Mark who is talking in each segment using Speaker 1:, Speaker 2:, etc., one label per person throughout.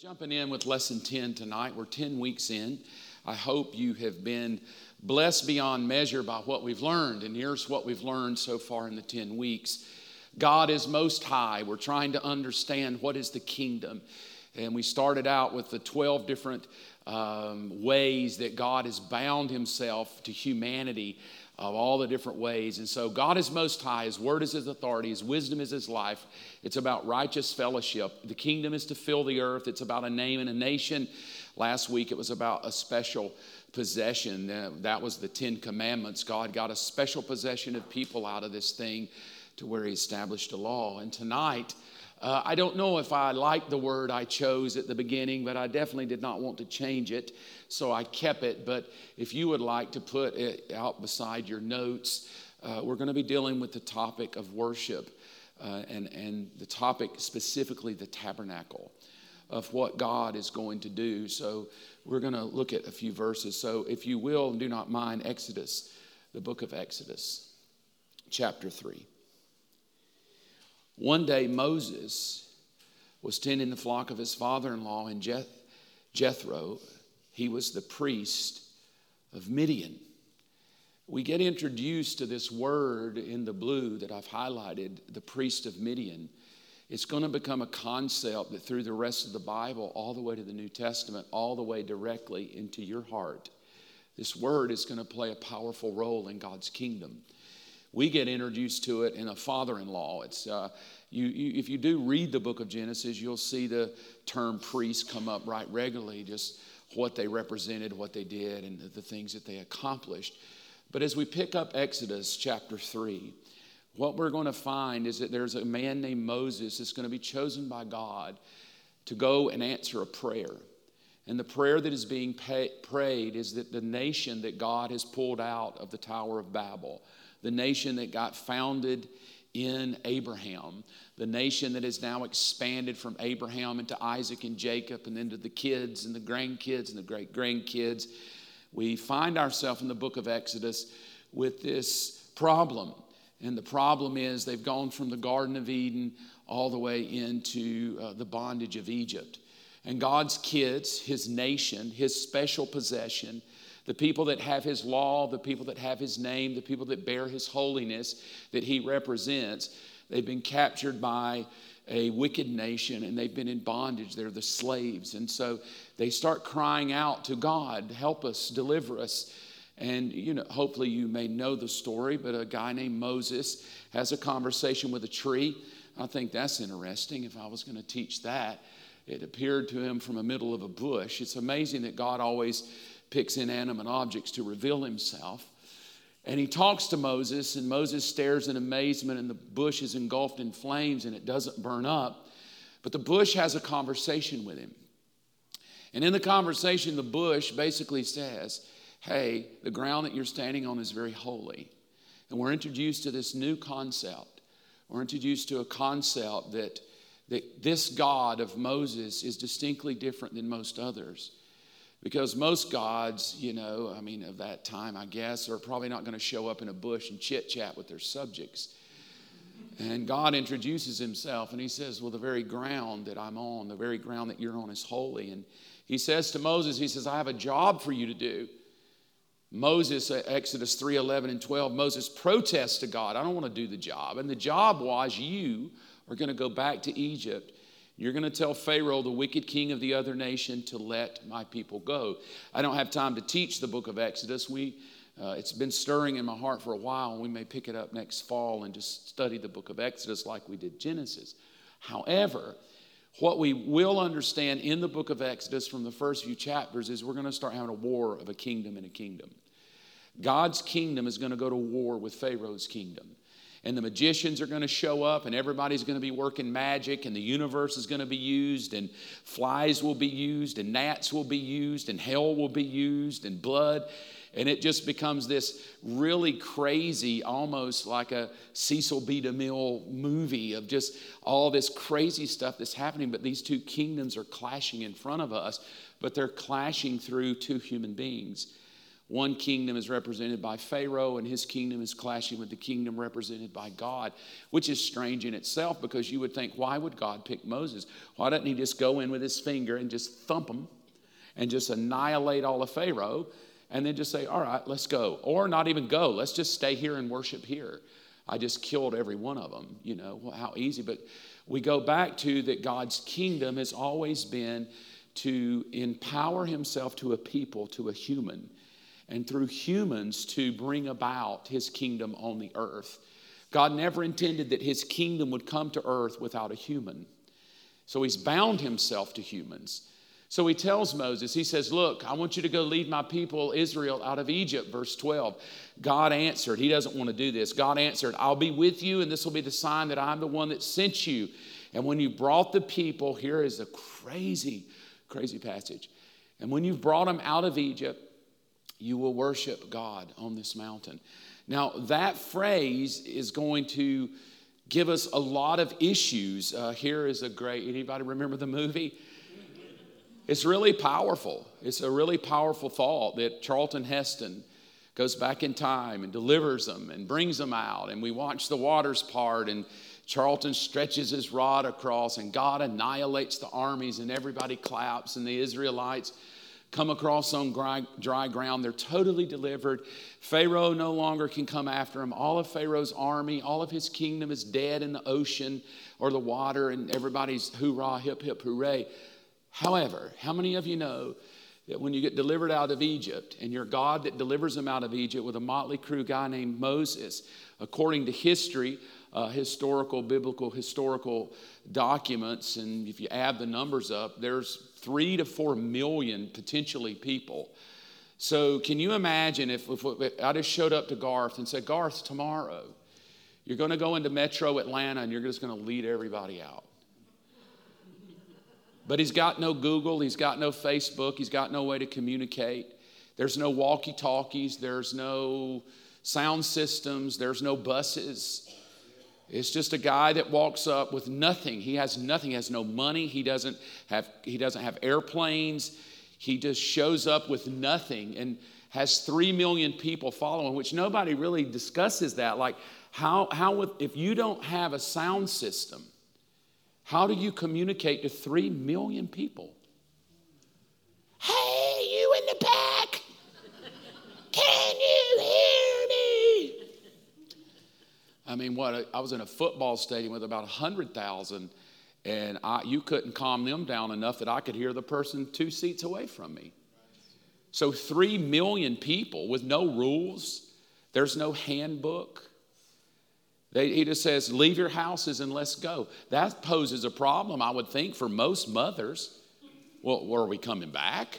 Speaker 1: jumping in with lesson 10 tonight. We're 10 weeks in. I hope you have been blessed beyond measure by what we've learned. And here's what we've learned so far in the 10 weeks God is most high. We're trying to understand what is the kingdom. And we started out with the 12 different um, ways that God has bound himself to humanity of all the different ways. And so God is most high. His word is his authority. His wisdom is his life. It's about righteous fellowship. The kingdom is to fill the earth. It's about a name and a nation. Last week it was about a special possession. Uh, that was the Ten Commandments. God got a special possession of people out of this thing to where he established a law. And tonight, uh, I don't know if I like the word I chose at the beginning, but I definitely did not want to change it, so I kept it. But if you would like to put it out beside your notes, uh, we're going to be dealing with the topic of worship uh, and, and the topic specifically the tabernacle of what God is going to do. So we're going to look at a few verses. So if you will, do not mind Exodus, the book of Exodus, chapter 3. One day, Moses was tending the flock of his father in law in Jeth- Jethro. He was the priest of Midian. We get introduced to this word in the blue that I've highlighted, the priest of Midian. It's going to become a concept that through the rest of the Bible, all the way to the New Testament, all the way directly into your heart, this word is going to play a powerful role in God's kingdom we get introduced to it in a father-in-law. It's uh, you, you, if you do read the book of Genesis, you'll see the term priest come up right regularly, just what they represented, what they did, and the, the things that they accomplished. But as we pick up Exodus chapter three, what we're going to find is that there's a man named Moses that's going to be chosen by God to go and answer a prayer. And the prayer that is being pay, prayed is that the nation that God has pulled out of the Tower of Babel the nation that got founded in Abraham, the nation that has now expanded from Abraham into Isaac and Jacob and then into the kids and the grandkids and the great grandkids. We find ourselves in the book of Exodus with this problem. And the problem is they've gone from the Garden of Eden all the way into uh, the bondage of Egypt. And God's kids, his nation, his special possession, the people that have his law, the people that have his name, the people that bear his holiness that he represents, they've been captured by a wicked nation and they've been in bondage. They're the slaves. And so they start crying out to God, help us, deliver us. And you know, hopefully you may know the story, but a guy named Moses has a conversation with a tree. I think that's interesting if I was going to teach that. It appeared to him from the middle of a bush. It's amazing that God always picks inanimate objects to reveal himself. And he talks to Moses, and Moses stares in amazement, and the bush is engulfed in flames and it doesn't burn up. But the bush has a conversation with him. And in the conversation, the bush basically says, Hey, the ground that you're standing on is very holy. And we're introduced to this new concept. We're introduced to a concept that, that this God of Moses is distinctly different than most others. Because most gods, you know, I mean, of that time, I guess, are probably not going to show up in a bush and chit chat with their subjects. And God introduces himself and he says, Well, the very ground that I'm on, the very ground that you're on is holy. And he says to Moses, He says, I have a job for you to do. Moses, uh, Exodus 3 11 and 12, Moses protests to God, I don't want to do the job. And the job was, You are going to go back to Egypt you're going to tell Pharaoh, the wicked king of the other nation, to let my people go. I don't have time to teach the book of Exodus. We, uh, it's been stirring in my heart for a while, and we may pick it up next fall and just study the book of Exodus like we did Genesis. However, what we will understand in the book of Exodus from the first few chapters is we're going to start having a war of a kingdom and a kingdom. God's kingdom is going to go to war with Pharaoh's kingdom and the magicians are going to show up and everybody's going to be working magic and the universe is going to be used and flies will be used and gnats will be used and hell will be used and blood. And it just becomes this really crazy almost like a cecil b. Demille movie of just all this crazy stuff that's happening but these two kingdoms are clashing in front of us but they're clashing through two human beings one kingdom is represented by Pharaoh, and his kingdom is clashing with the kingdom represented by God, which is strange in itself because you would think, why would God pick Moses? Why doesn't he just go in with his finger and just thump them and just annihilate all of Pharaoh and then just say, all right, let's go? Or not even go, let's just stay here and worship here. I just killed every one of them. You know, well, how easy. But we go back to that God's kingdom has always been to empower himself to a people, to a human and through humans to bring about his kingdom on the earth. God never intended that his kingdom would come to earth without a human. So he's bound himself to humans. So he tells Moses, he says, Look, I want you to go lead my people, Israel, out of Egypt, verse 12. God answered, he doesn't want to do this. God answered, I'll be with you, and this will be the sign that I'm the one that sent you. And when you brought the people, here is a crazy, crazy passage. And when you've brought them out of Egypt, you will worship God on this mountain. Now, that phrase is going to give us a lot of issues. Uh, here is a great, anybody remember the movie? It's really powerful. It's a really powerful thought that Charlton Heston goes back in time and delivers them and brings them out. And we watch the waters part, and Charlton stretches his rod across, and God annihilates the armies, and everybody claps, and the Israelites come across on dry, dry ground. They're totally delivered. Pharaoh no longer can come after them. All of Pharaoh's army, all of his kingdom is dead in the ocean or the water, and everybody's hoorah, hip, hip, hooray. However, how many of you know that when you get delivered out of Egypt and your God that delivers them out of Egypt with a motley crew guy named Moses, according to history, uh, historical, biblical, historical documents, and if you add the numbers up, there's three to four million potentially people. So, can you imagine if, if, I just showed up to Garth and said, Garth, tomorrow you're going to go into Metro Atlanta and you're just going to lead everybody out? But he's got no Google, he's got no Facebook, he's got no way to communicate. There's no walkie talkies, there's no sound systems, there's no buses. It's just a guy that walks up with nothing. He has nothing. He has no money. He doesn't have, he doesn't have airplanes. He just shows up with nothing and has three million people following, which nobody really discusses that. Like, how, how would, if you don't have a sound system, how do you communicate to three million people? Hey, you in the back! Can you hear me? I mean, what? I was in a football stadium with about 100,000, and I, you couldn't calm them down enough that I could hear the person two seats away from me. So, three million people with no rules, there's no handbook. They, he just says, Leave your houses and let's go. That poses a problem, I would think, for most mothers. Well, where are we coming back?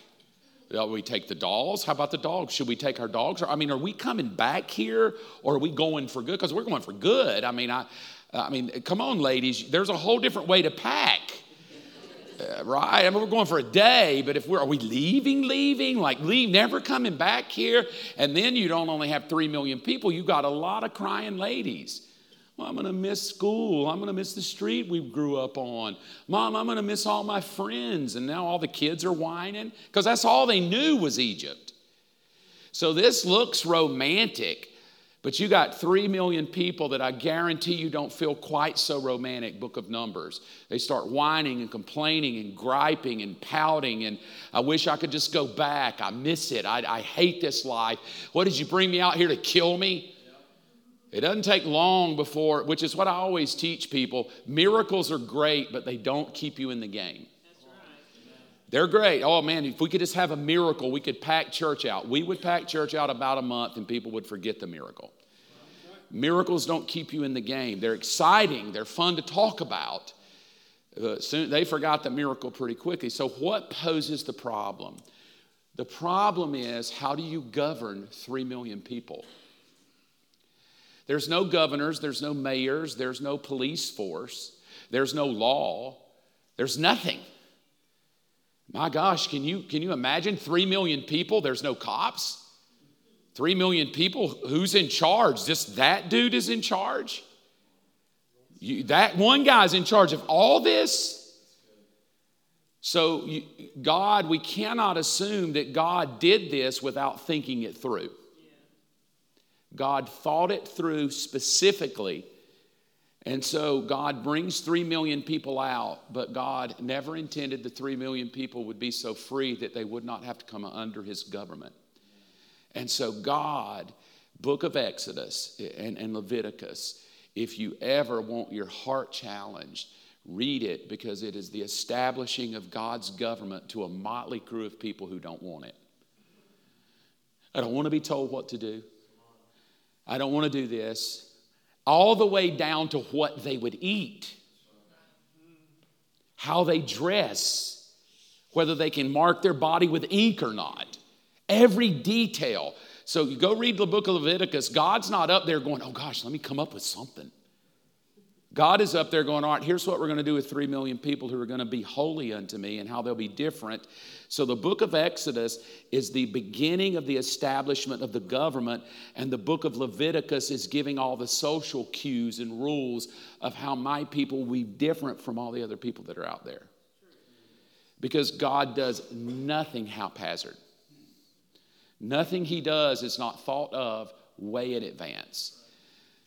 Speaker 1: We take the dolls. How about the dogs? Should we take our dogs? I mean, are we coming back here or are we going for good? Because we're going for good. I mean, I, I mean, come on, ladies. There's a whole different way to pack. Uh, right? I mean, we're going for a day, but if we're, are we leaving, leaving? Like, leave, never coming back here? And then you don't only have three million people, you got a lot of crying ladies. I'm going to miss school. I'm going to miss the street we grew up on. Mom, I'm going to miss all my friends. And now all the kids are whining because that's all they knew was Egypt. So this looks romantic, but you got three million people that I guarantee you don't feel quite so romantic, book of Numbers. They start whining and complaining and griping and pouting, and I wish I could just go back. I miss it. I, I hate this life. What did you bring me out here to kill me? It doesn't take long before, which is what I always teach people miracles are great, but they don't keep you in the game. They're great. Oh man, if we could just have a miracle, we could pack church out. We would pack church out about a month and people would forget the miracle. Miracles don't keep you in the game. They're exciting, they're fun to talk about. Uh, soon, they forgot the miracle pretty quickly. So, what poses the problem? The problem is how do you govern three million people? There's no governors, there's no mayors, there's no police force, there's no law, there's nothing. My gosh, can you, can you imagine? Three million people, there's no cops. Three million people, who's in charge? Just that dude is in charge? You, that one guy's in charge of all this? So, you, God, we cannot assume that God did this without thinking it through. God thought it through specifically. And so God brings three million people out, but God never intended the three million people would be so free that they would not have to come under his government. And so, God, book of Exodus and, and Leviticus, if you ever want your heart challenged, Read it because it is the establishing of God's government to a motley crew of people who don't want it. I don't want to be told what to do. I don't want to do this. All the way down to what they would eat, how they dress, whether they can mark their body with ink or not. Every detail. So you go read the book of Leviticus. God's not up there going, oh gosh, let me come up with something. God is up there going, All right, here's what we're going to do with three million people who are going to be holy unto me and how they'll be different. So, the book of Exodus is the beginning of the establishment of the government, and the book of Leviticus is giving all the social cues and rules of how my people will be different from all the other people that are out there. Because God does nothing haphazard, nothing He does is not thought of way in advance.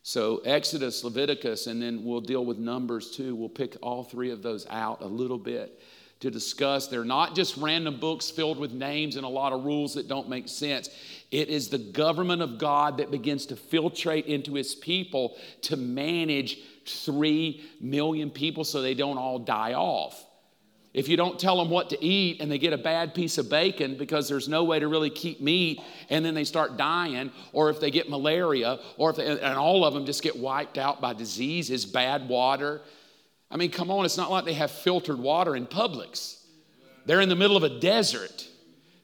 Speaker 1: So, Exodus, Leviticus, and then we'll deal with Numbers too. We'll pick all three of those out a little bit to discuss. They're not just random books filled with names and a lot of rules that don't make sense. It is the government of God that begins to filtrate into his people to manage three million people so they don't all die off. If you don't tell them what to eat and they get a bad piece of bacon because there's no way to really keep meat and then they start dying, or if they get malaria, or if they, and all of them just get wiped out by diseases, bad water. I mean, come on, it's not like they have filtered water in Publix. They're in the middle of a desert.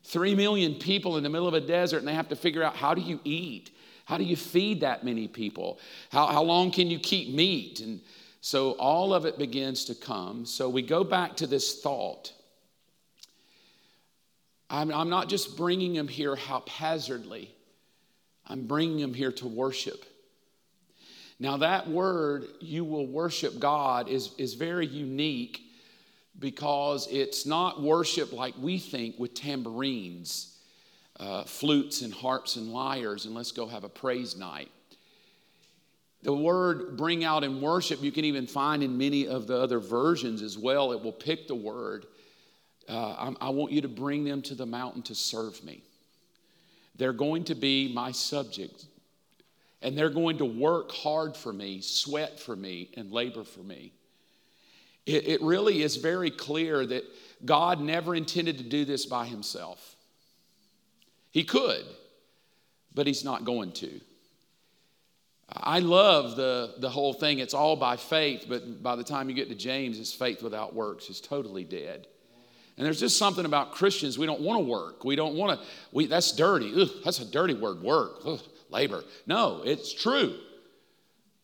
Speaker 1: Three million people in the middle of a desert, and they have to figure out how do you eat? How do you feed that many people? How, how long can you keep meat? And so all of it begins to come. So we go back to this thought. I'm, I'm not just bringing him here haphazardly, I'm bringing him here to worship. Now, that word, you will worship God, is, is very unique because it's not worship like we think with tambourines, uh, flutes, and harps and lyres, and let's go have a praise night. The word bring out in worship, you can even find in many of the other versions as well. It will pick the word. Uh, I want you to bring them to the mountain to serve me. They're going to be my subjects, and they're going to work hard for me, sweat for me, and labor for me. It, it really is very clear that God never intended to do this by himself. He could, but he's not going to. I love the, the whole thing. It's all by faith, but by the time you get to James, it's faith without works is totally dead. And there's just something about Christians, we don't want to work. We don't want to, we, that's dirty. Ugh, that's a dirty word, work, Ugh, labor. No, it's true.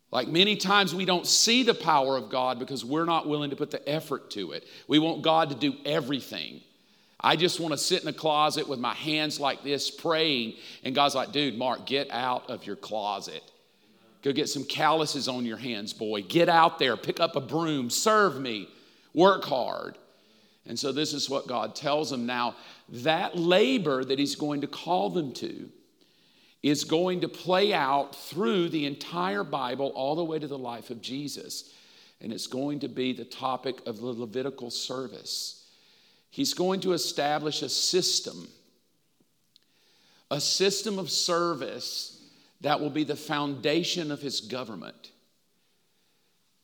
Speaker 1: Like many times we don't see the power of God because we're not willing to put the effort to it. We want God to do everything. I just want to sit in a closet with my hands like this praying. And God's like, dude, Mark, get out of your closet Go get some calluses on your hands, boy. Get out there, pick up a broom, serve me, work hard. And so, this is what God tells them now. That labor that He's going to call them to is going to play out through the entire Bible, all the way to the life of Jesus. And it's going to be the topic of the Levitical service. He's going to establish a system, a system of service that will be the foundation of his government.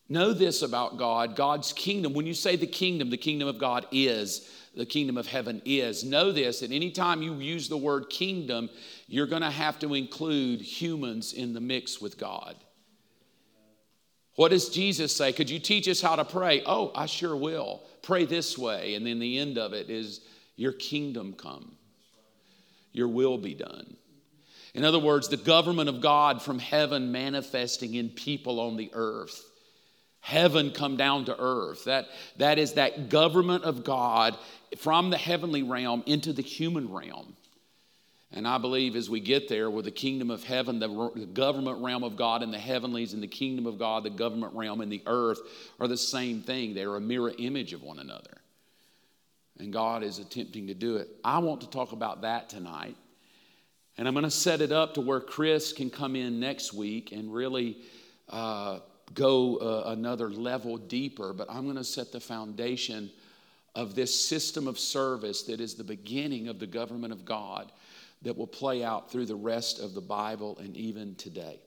Speaker 1: Know this about God God's kingdom. When you say the kingdom, the kingdom of God is, the kingdom of heaven is. Know this that anytime you use the word kingdom, you're going to have to include humans in the mix with God. What does Jesus say? Could you teach us how to pray? Oh, I sure will. Pray this way. And then the end of it is, Your kingdom come, your will be done. In other words, the government of God from heaven manifesting in people on the earth. Heaven come down to earth. That, that is that government of God from the heavenly realm into the human realm. And I believe as we get there with the kingdom of heaven, the government realm of God in the heavenlies, and the kingdom of God, the government realm in the earth, are the same thing. They're a mirror image of one another. And God is attempting to do it. I want to talk about that tonight. And I'm going to set it up to where Chris can come in next week and really uh, go uh, another level deeper. But I'm going to set the foundation of this system of service that is the beginning of the government of God that will play out through the rest of the Bible and even today.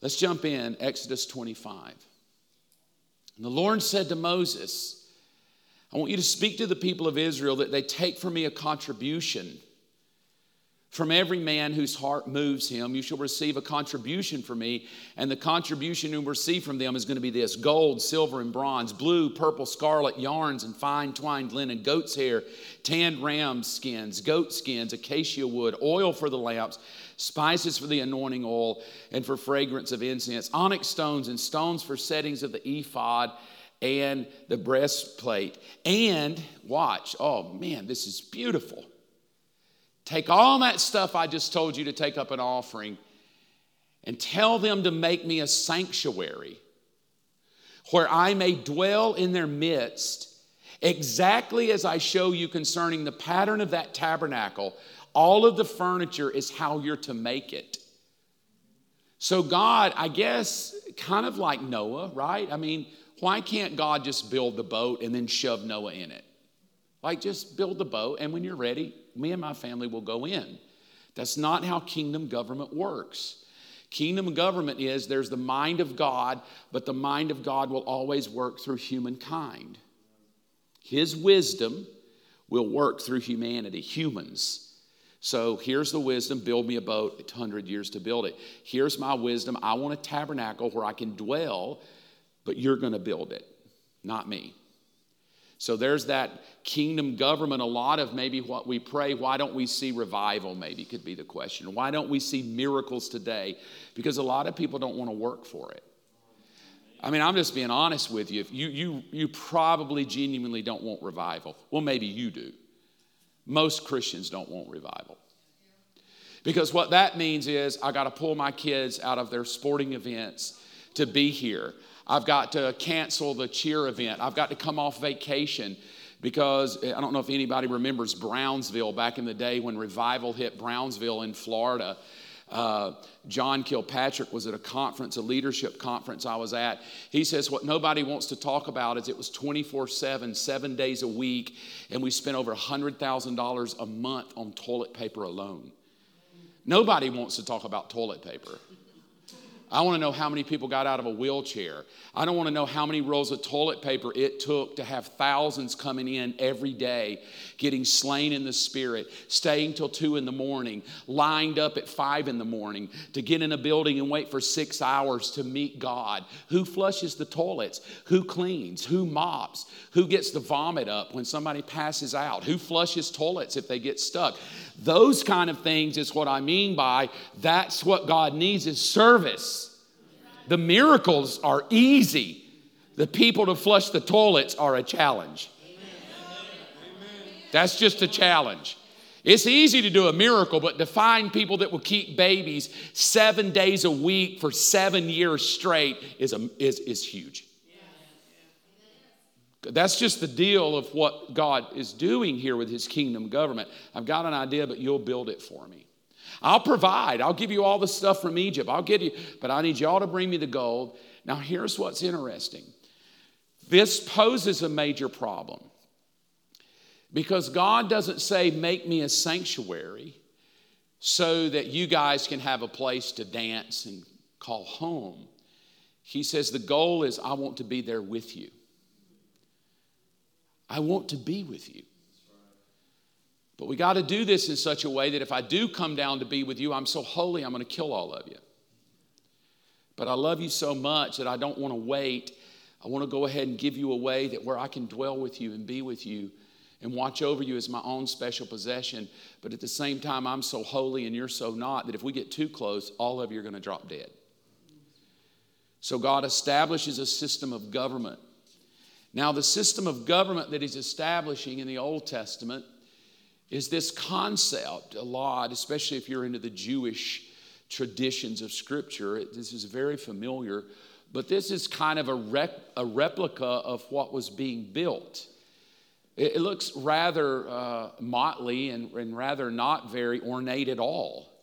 Speaker 1: Let's jump in, Exodus 25. And the Lord said to Moses, I want you to speak to the people of Israel that they take from me a contribution from every man whose heart moves him, you shall receive a contribution from me, and the contribution you receive from them is going to be this gold, silver, and bronze, blue, purple, scarlet, yarns, and fine twined linen, goat's hair, tanned ram skins, goat skins, acacia wood, oil for the lamps, spices for the anointing oil, and for fragrance of incense, onyx stones, and stones for settings of the ephod and the breastplate. And watch, oh man, this is beautiful Take all that stuff I just told you to take up an offering and tell them to make me a sanctuary where I may dwell in their midst, exactly as I show you concerning the pattern of that tabernacle. All of the furniture is how you're to make it. So, God, I guess, kind of like Noah, right? I mean, why can't God just build the boat and then shove Noah in it? Like, just build the boat, and when you're ready, me and my family will go in. That's not how kingdom government works. Kingdom government is there's the mind of God, but the mind of God will always work through humankind. His wisdom will work through humanity, humans. So here's the wisdom build me a boat, it's 100 years to build it. Here's my wisdom I want a tabernacle where I can dwell, but you're going to build it, not me. So there's that kingdom government. A lot of maybe what we pray, why don't we see revival? Maybe could be the question. Why don't we see miracles today? Because a lot of people don't want to work for it. I mean, I'm just being honest with you. You, you, you probably genuinely don't want revival. Well, maybe you do. Most Christians don't want revival. Because what that means is I got to pull my kids out of their sporting events to be here. I've got to cancel the cheer event. I've got to come off vacation because I don't know if anybody remembers Brownsville back in the day when revival hit Brownsville in Florida. Uh, John Kilpatrick was at a conference, a leadership conference I was at. He says, What nobody wants to talk about is it was 24 7, seven days a week, and we spent over $100,000 a month on toilet paper alone. Nobody wants to talk about toilet paper. I want to know how many people got out of a wheelchair. I don't want to know how many rolls of toilet paper it took to have thousands coming in every day, getting slain in the spirit, staying till two in the morning, lined up at five in the morning to get in a building and wait for six hours to meet God. Who flushes the toilets? Who cleans? Who mops? Who gets the vomit up when somebody passes out? Who flushes toilets if they get stuck? Those kind of things is what I mean by that's what God needs is service. The miracles are easy. The people to flush the toilets are a challenge. That's just a challenge. It's easy to do a miracle, but to find people that will keep babies seven days a week for seven years straight is, a, is, is huge. That's just the deal of what God is doing here with his kingdom government. I've got an idea, but you'll build it for me. I'll provide. I'll give you all the stuff from Egypt. I'll get you, but I need y'all to bring me the gold. Now, here's what's interesting this poses a major problem because God doesn't say, Make me a sanctuary so that you guys can have a place to dance and call home. He says, The goal is, I want to be there with you. I want to be with you. But we got to do this in such a way that if I do come down to be with you, I'm so holy, I'm going to kill all of you. But I love you so much that I don't want to wait. I want to go ahead and give you a way that where I can dwell with you and be with you and watch over you as my own special possession. But at the same time, I'm so holy and you're so not that if we get too close, all of you are going to drop dead. So God establishes a system of government now, the system of government that he's establishing in the Old Testament is this concept a lot, especially if you're into the Jewish traditions of Scripture. This is very familiar, but this is kind of a, a replica of what was being built. It, it looks rather uh, motley and, and rather not very ornate at all.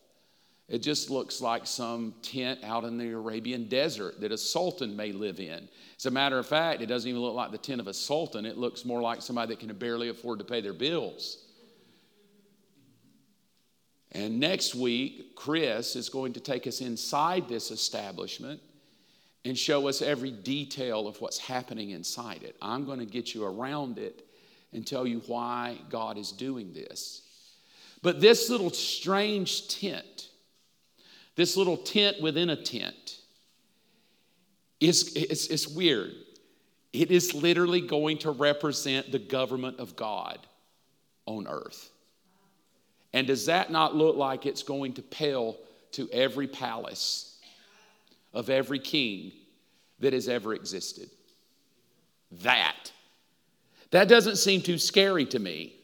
Speaker 1: It just looks like some tent out in the Arabian desert that a sultan may live in. As a matter of fact, it doesn't even look like the tent of a sultan. It looks more like somebody that can barely afford to pay their bills. And next week, Chris is going to take us inside this establishment and show us every detail of what's happening inside it. I'm going to get you around it and tell you why God is doing this. But this little strange tent, this little tent within a tent, is it's, it's weird. It is literally going to represent the government of God on earth. And does that not look like it's going to pale to every palace of every king that has ever existed? That that doesn't seem too scary to me.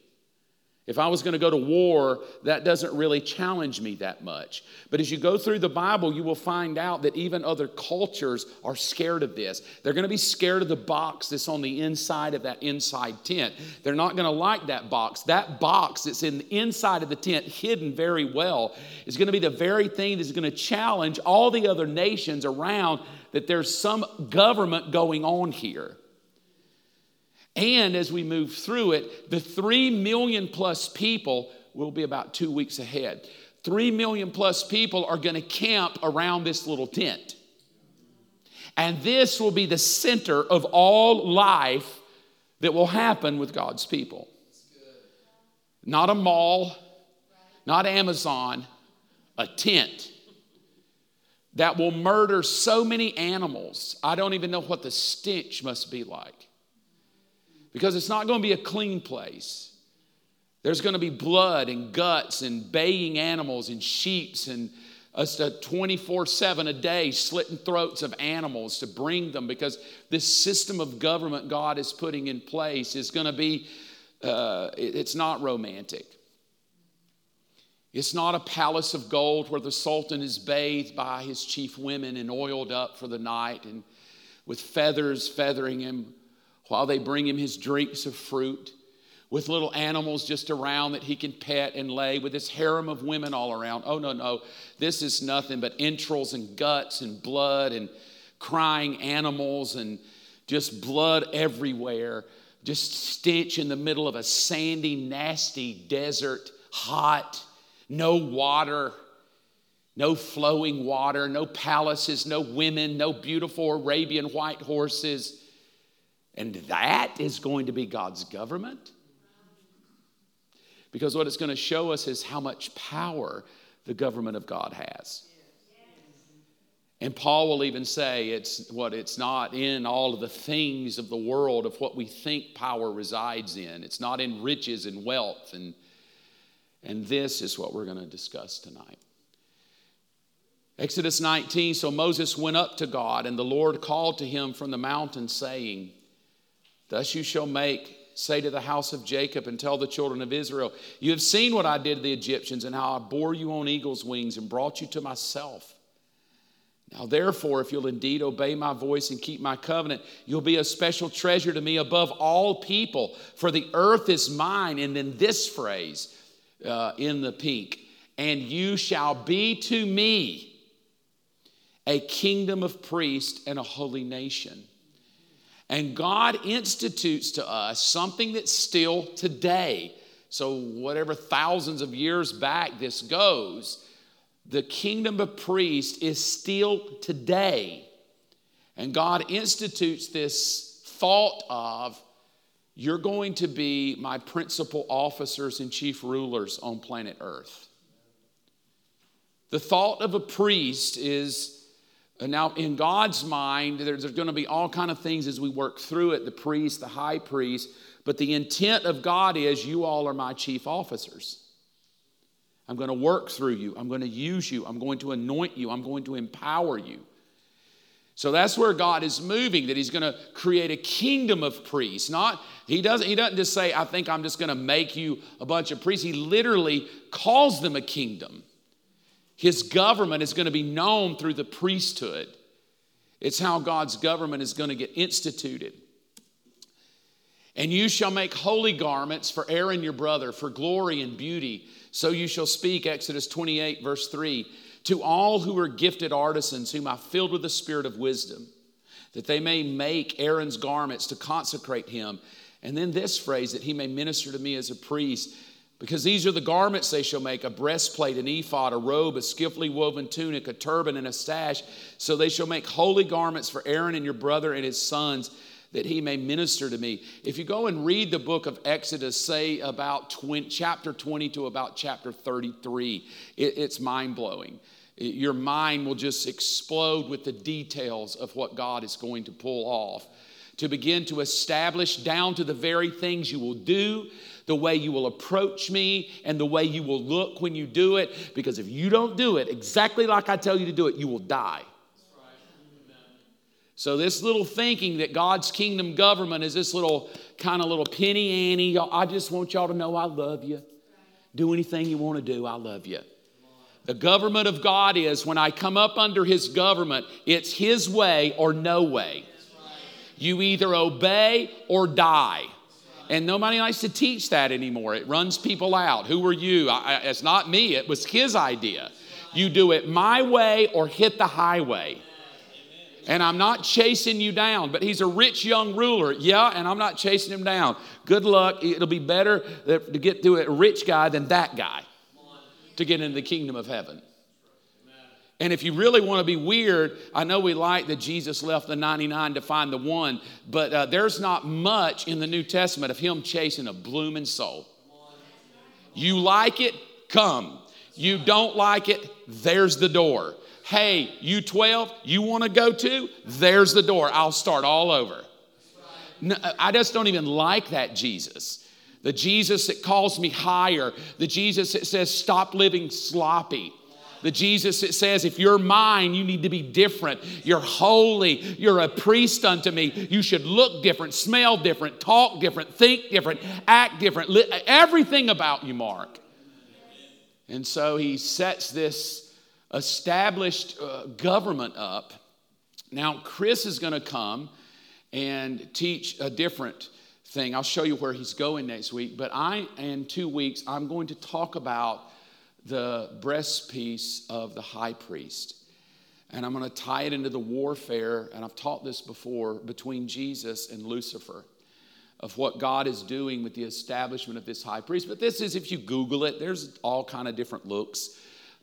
Speaker 1: If I was going to go to war, that doesn't really challenge me that much. But as you go through the Bible, you will find out that even other cultures are scared of this. They're going to be scared of the box that's on the inside of that inside tent. They're not going to like that box. That box that's in the inside of the tent, hidden very well, is going to be the very thing that's going to challenge all the other nations around that there's some government going on here. And as we move through it, the three million plus people will be about two weeks ahead. Three million plus people are going to camp around this little tent. And this will be the center of all life that will happen with God's people. Not a mall, not Amazon, a tent that will murder so many animals. I don't even know what the stench must be like because it's not going to be a clean place. There's going to be blood and guts and baying animals and sheeps and us 24 7 a day slitting throats of animals to bring them because this system of government God is putting in place is going to be, uh, it's not romantic. It's not a palace of gold where the sultan is bathed by his chief women and oiled up for the night and with feathers feathering him while they bring him his drinks of fruit, with little animals just around that he can pet and lay, with this harem of women all around. Oh, no, no. This is nothing but entrails and guts and blood and crying animals and just blood everywhere. Just stench in the middle of a sandy, nasty desert, hot, no water no flowing water, no palaces, no women, no beautiful Arabian white horses. And that is going to be God's government. Because what it's going to show us is how much power the government of God has. And Paul will even say it's what it's not in all of the things of the world of what we think power resides in. It's not in riches and wealth and and this is what we're going to discuss tonight. Exodus 19 So Moses went up to God and the Lord called to him from the mountain saying, Thus you shall make, say to the house of Jacob, and tell the children of Israel, You have seen what I did to the Egyptians, and how I bore you on eagle's wings and brought you to myself. Now, therefore, if you'll indeed obey my voice and keep my covenant, you'll be a special treasure to me above all people, for the earth is mine. And then this phrase uh, in the pink, and you shall be to me a kingdom of priests and a holy nation. And God institutes to us something that's still today. So, whatever thousands of years back this goes, the kingdom of priests is still today. And God institutes this thought of you're going to be my principal officers and chief rulers on planet Earth. The thought of a priest is and now, in God's mind, there's, there's going to be all kind of things as we work through it the priest, the high priest. But the intent of God is you all are my chief officers. I'm going to work through you. I'm going to use you. I'm going to anoint you. I'm going to empower you. So that's where God is moving, that He's going to create a kingdom of priests. Not He doesn't He doesn't just say, I think I'm just going to make you a bunch of priests. He literally calls them a kingdom. His government is going to be known through the priesthood. It's how God's government is going to get instituted. And you shall make holy garments for Aaron your brother, for glory and beauty. So you shall speak, Exodus 28, verse 3, to all who are gifted artisans, whom I filled with the spirit of wisdom, that they may make Aaron's garments to consecrate him. And then this phrase, that he may minister to me as a priest. Because these are the garments they shall make a breastplate, an ephod, a robe, a skillfully woven tunic, a turban, and a sash. So they shall make holy garments for Aaron and your brother and his sons, that he may minister to me. If you go and read the book of Exodus, say about 20, chapter 20 to about chapter 33, it, it's mind blowing. Your mind will just explode with the details of what God is going to pull off to begin to establish down to the very things you will do, the way you will approach me, and the way you will look when you do it. Because if you don't do it exactly like I tell you to do it, you will die. So, this little thinking that God's kingdom government is this little kind of little penny ante, I just want y'all to know I love you. Do anything you want to do, I love you. The government of God is when I come up under His government, it's His way or no way. You either obey or die. And nobody likes to teach that anymore. It runs people out. Who are you? I, it's not me, it was his idea. You do it my way or hit the highway. And I'm not chasing you down, but he's a rich young ruler. Yeah, and I'm not chasing him down. Good luck. It'll be better to get to a rich guy than that guy to get into the kingdom of heaven. And if you really want to be weird, I know we like that Jesus left the 99 to find the one, but uh, there's not much in the New Testament of him chasing a blooming soul. You like it? Come. You don't like it? There's the door. Hey, you 12, you want to go to? There's the door. I'll start all over. No, I just don't even like that Jesus. The Jesus that calls me higher, the Jesus that says, stop living sloppy. The Jesus that says, if you're mine, you need to be different. You're holy. You're a priest unto me. You should look different, smell different, talk different, think different, act different. Everything about you, Mark. And so he sets this established uh, government up. Now, Chris is going to come and teach a different thing. I'll show you where he's going next week. But I, in two weeks, I'm going to talk about the breastpiece of the high priest. And I'm going to tie it into the warfare, and I've taught this before, between Jesus and Lucifer of what God is doing with the establishment of this high priest. But this is, if you Google it, there's all kind of different looks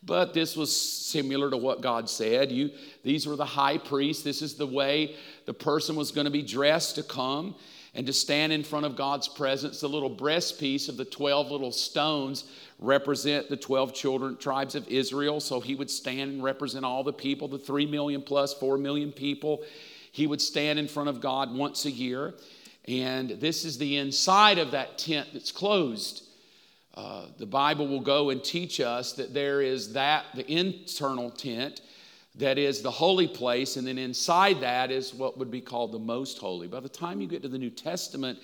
Speaker 1: but this was similar to what God said. You, these were the high priests. This is the way the person was going to be dressed to come and to stand in front of God's presence. The little breastpiece of the 12 little stones represent the 12 children tribes of Israel. So he would stand and represent all the people, the 3 million plus 4 million people. He would stand in front of God once a year. And this is the inside of that tent that's closed. Uh, the Bible will go and teach us that there is that, the internal tent, that is the holy place, and then inside that is what would be called the most holy. By the time you get to the New Testament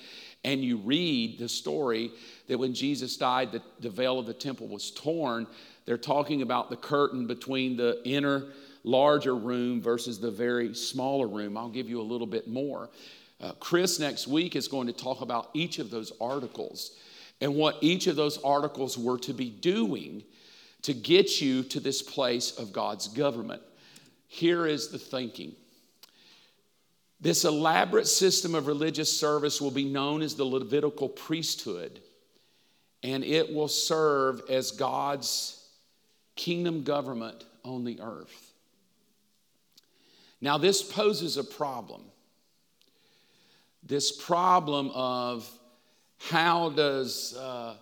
Speaker 1: and you read the story that when Jesus died, the, the veil of the temple was torn, they're talking about the curtain between the inner, larger room versus the very smaller room. I'll give you a little bit more. Uh, Chris next week is going to talk about each of those articles and what each of those articles were to be doing to get you to this place of God's government. Here is the thinking. This elaborate system of religious service will be known as the Levitical priesthood, and it will serve as God's kingdom government on the earth. Now, this poses a problem. This problem of how does, uh,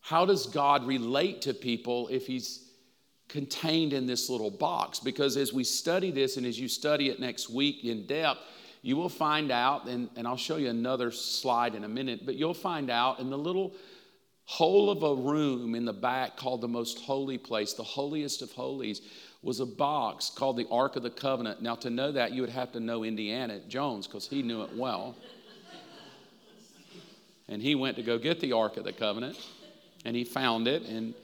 Speaker 1: how does God relate to people if he's contained in this little box? Because as we study this and as you study it next week in depth, you will find out, and, and I'll show you another slide in a minute, but you'll find out in the little hole of a room in the back called the most holy place, the holiest of holies, was a box called the Ark of the Covenant. Now, to know that, you would have to know Indiana Jones because he knew it well and he went to go get the Ark of the Covenant, and he found it. And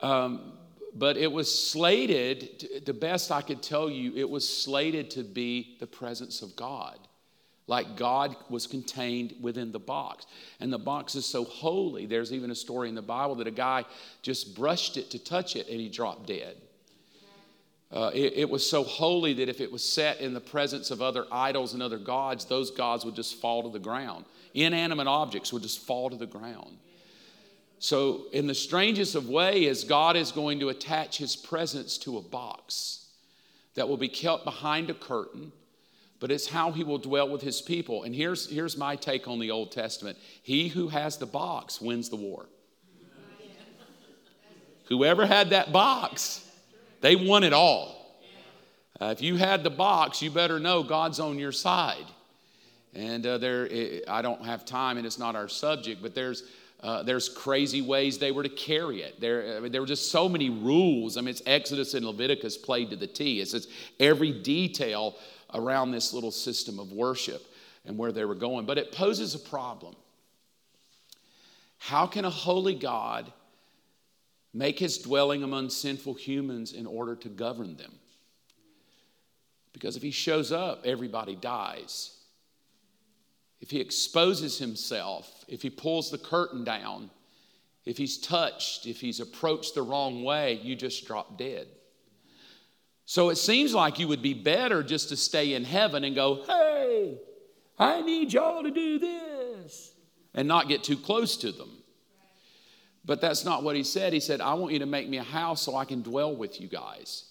Speaker 1: um, but it was slated. The best I could tell you, it was slated to be the presence of God. like God was contained within the box. And the box is so holy. There's even a story in the Bible that a guy just brushed it to touch it and he dropped dead. Uh, it, it, was so holy that if it was set in the presence of other idols and other gods, those gods would just fall to the ground. Inanimate objects would just fall to the ground. So, in the strangest of ways, God is going to attach his presence to a box that will be kept behind a curtain, but it's how he will dwell with his people. And here's, here's my take on the Old Testament He who has the box wins the war. Whoever had that box, they won it all. Uh, if you had the box, you better know God's on your side. And uh, there, I don't have time, and it's not our subject, but there's uh, there's crazy ways they were to carry it. There, I mean, there were just so many rules. I mean, it's Exodus and Leviticus played to the T. It's, it's every detail around this little system of worship and where they were going. But it poses a problem. How can a holy God make his dwelling among sinful humans in order to govern them. Because if he shows up, everybody dies. If he exposes himself, if he pulls the curtain down, if he's touched, if he's approached the wrong way, you just drop dead. So it seems like you would be better just to stay in heaven and go, hey, I need y'all to do this, and not get too close to them. But that's not what he said. He said, I want you to make me a house so I can dwell with you guys.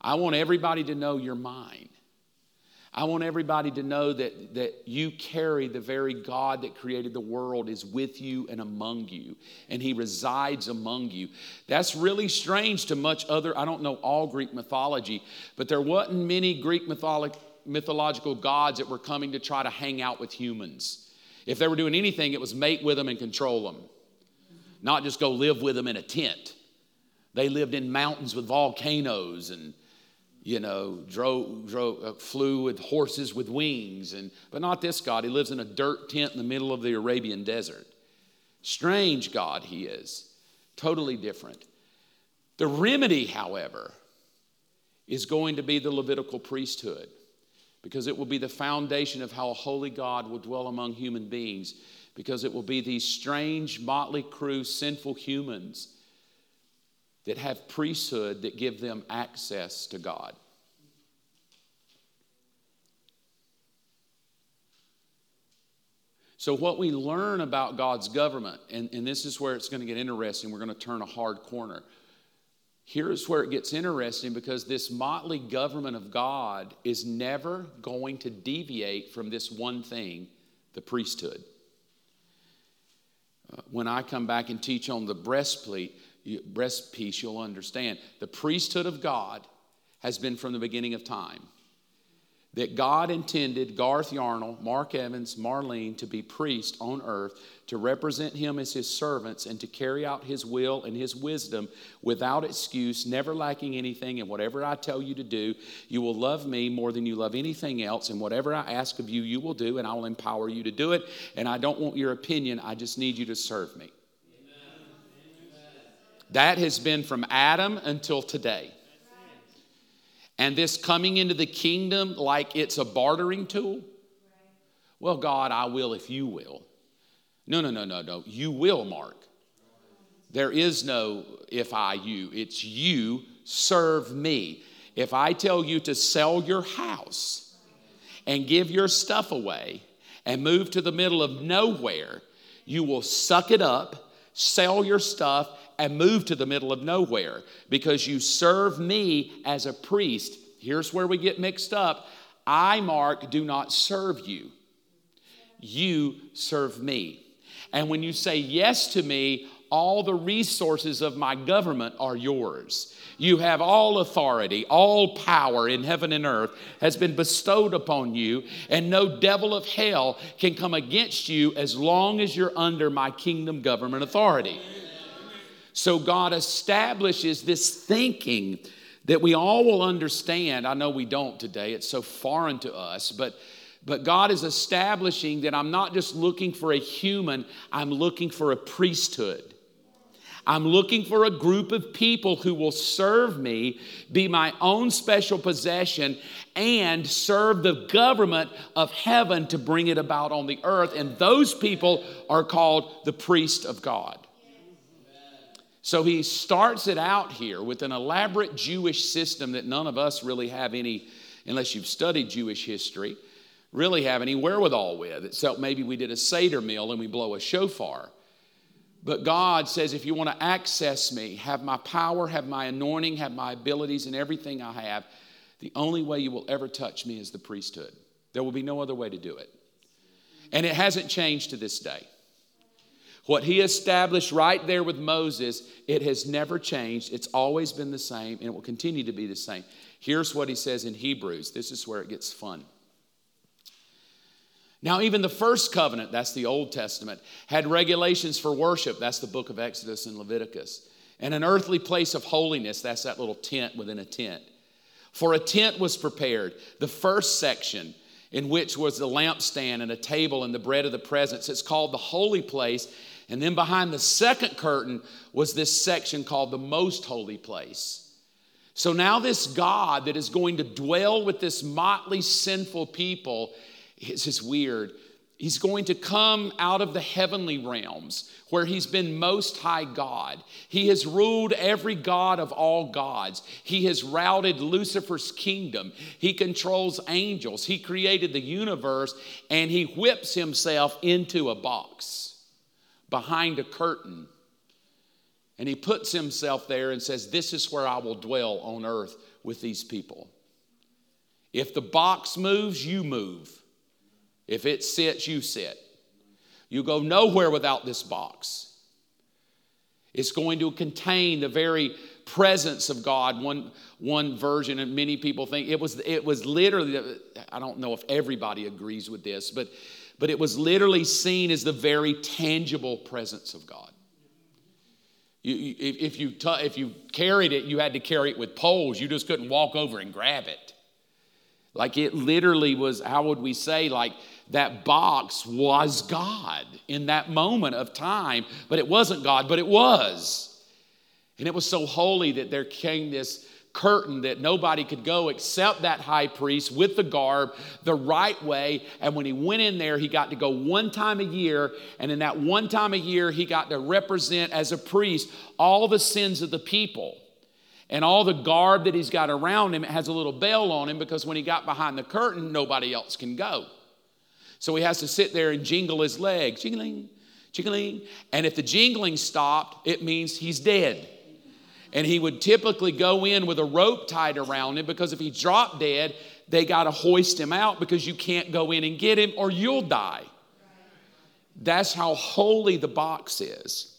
Speaker 1: I want everybody to know you're mine. I want everybody to know that, that you carry the very God that created the world is with you and among you, and He resides among you. That's really strange to much other, I don't know all Greek mythology, but there wasn't many Greek mythologic, mythological gods that were coming to try to hang out with humans. If they were doing anything, it was mate with them and control them not just go live with them in a tent. They lived in mountains with volcanoes and, you know, drove, drove, uh, flew with horses with wings. And, but not this God. He lives in a dirt tent in the middle of the Arabian desert. Strange God he is. Totally different. The remedy, however, is going to be the Levitical priesthood because it will be the foundation of how a holy God will dwell among human beings because it will be these strange, motley crew, sinful humans that have priesthood that give them access to God. So, what we learn about God's government, and, and this is where it's going to get interesting, we're going to turn a hard corner. Here's where it gets interesting because this motley government of God is never going to deviate from this one thing the priesthood uh, when I come back and teach on the breastplate, breastpiece, you'll understand. The priesthood of God has been from the beginning of time that God intended Garth Yarnell, Mark Evans, Marlene to be priests on earth, to represent Him as His servants, and to carry out His will and His wisdom without excuse, never lacking anything. And whatever I tell you to do, you will love me more than you love anything else. And whatever I ask of you, you will do, and I will empower you to do it. And I don't want your opinion, I just need you to serve me. That has been from Adam until today. And this coming into the kingdom like it's a bartering tool? Well, God, I will if you will. No, no, no, no, no. You will, Mark. There is no if I, you. It's you serve me. If I tell you to sell your house and give your stuff away and move to the middle of nowhere, you will suck it up, sell your stuff, and move to the middle of nowhere because you serve me as a priest. Here's where we get mixed up. I, Mark, do not serve you. You serve me. And when you say yes to me, all the resources of my government are yours. You have all authority, all power in heaven and earth has been bestowed upon you, and no devil of hell can come against you as long as you're under my kingdom government authority. So God establishes this thinking that we all will understand. I know we don't today, it's so foreign to us, but but God is establishing that I'm not just looking for a human, I'm looking for a priesthood. I'm looking for a group of people who will serve me, be my own special possession, and serve the government of heaven to bring it about on the earth. And those people are called the priest of God. So he starts it out here with an elaborate Jewish system that none of us really have any, unless you've studied Jewish history, really have any wherewithal with, except maybe we did a Seder meal and we blow a shofar. But God says, if you want to access me, have my power, have my anointing, have my abilities, and everything I have, the only way you will ever touch me is the priesthood. There will be no other way to do it. And it hasn't changed to this day. What he established right there with Moses, it has never changed. It's always been the same, and it will continue to be the same. Here's what he says in Hebrews. This is where it gets fun. Now, even the first covenant, that's the Old Testament, had regulations for worship. That's the book of Exodus and Leviticus. And an earthly place of holiness, that's that little tent within a tent. For a tent was prepared, the first section, in which was the lampstand and a table and the bread of the presence. It's called the holy place. And then behind the second curtain was this section called the most holy place. So now, this God that is going to dwell with this motley, sinful people it's just weird. He's going to come out of the heavenly realms where he's been most high God. He has ruled every God of all gods. He has routed Lucifer's kingdom. He controls angels. He created the universe and he whips himself into a box behind a curtain. And he puts himself there and says, This is where I will dwell on earth with these people. If the box moves, you move. If it sits, you sit. You go nowhere without this box. It's going to contain the very presence of God. One, one version, and many people think it was, it was literally, I don't know if everybody agrees with this, but, but it was literally seen as the very tangible presence of God. You, you, if, you t- if you carried it, you had to carry it with poles. You just couldn't walk over and grab it. Like it literally was, how would we say, like that box was God in that moment of time, but it wasn't God, but it was. And it was so holy that there came this curtain that nobody could go except that high priest with the garb the right way. And when he went in there, he got to go one time a year. And in that one time a year, he got to represent as a priest all the sins of the people. And all the garb that he's got around him, it has a little bell on him because when he got behind the curtain, nobody else can go. So he has to sit there and jingle his legs, jingling, jingling. And if the jingling stopped, it means he's dead. And he would typically go in with a rope tied around him because if he dropped dead, they got to hoist him out because you can't go in and get him or you'll die. That's how holy the box is.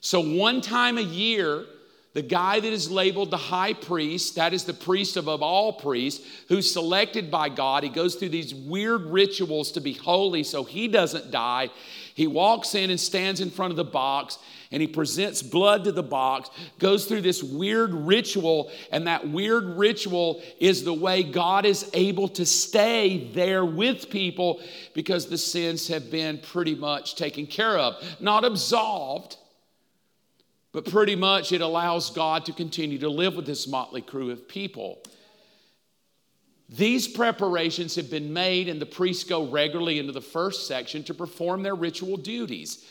Speaker 1: So, one time a year, the guy that is labeled the high priest, that is the priest of, all priests, who's selected by God. He goes through these weird rituals to be holy so he doesn't die. He walks in and stands in front of the box and he presents blood to the box, goes through this weird ritual, and that weird ritual is the way God is able to stay there with people because the sins have been pretty much taken care of. Not absolved, but pretty much it allows God to continue to live with this motley crew of people. These preparations have been made, and the priests go regularly into the first section to perform their ritual duties.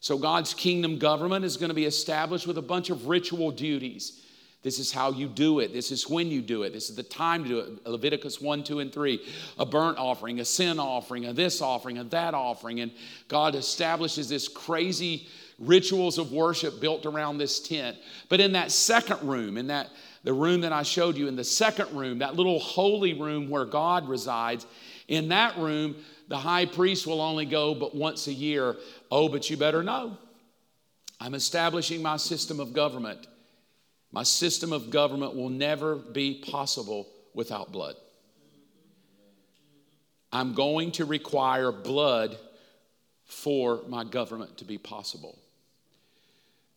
Speaker 1: So, God's kingdom government is going to be established with a bunch of ritual duties. This is how you do it. This is when you do it. This is the time to do it. Leviticus 1, 2, and 3. A burnt offering, a sin offering, a this offering, a that offering. And God establishes this crazy rituals of worship built around this tent. But in that second room, in that the room that I showed you in the second room, that little holy room where God resides, in that room, the high priest will only go but once a year. Oh, but you better know. I'm establishing my system of government. My system of government will never be possible without blood. I'm going to require blood for my government to be possible.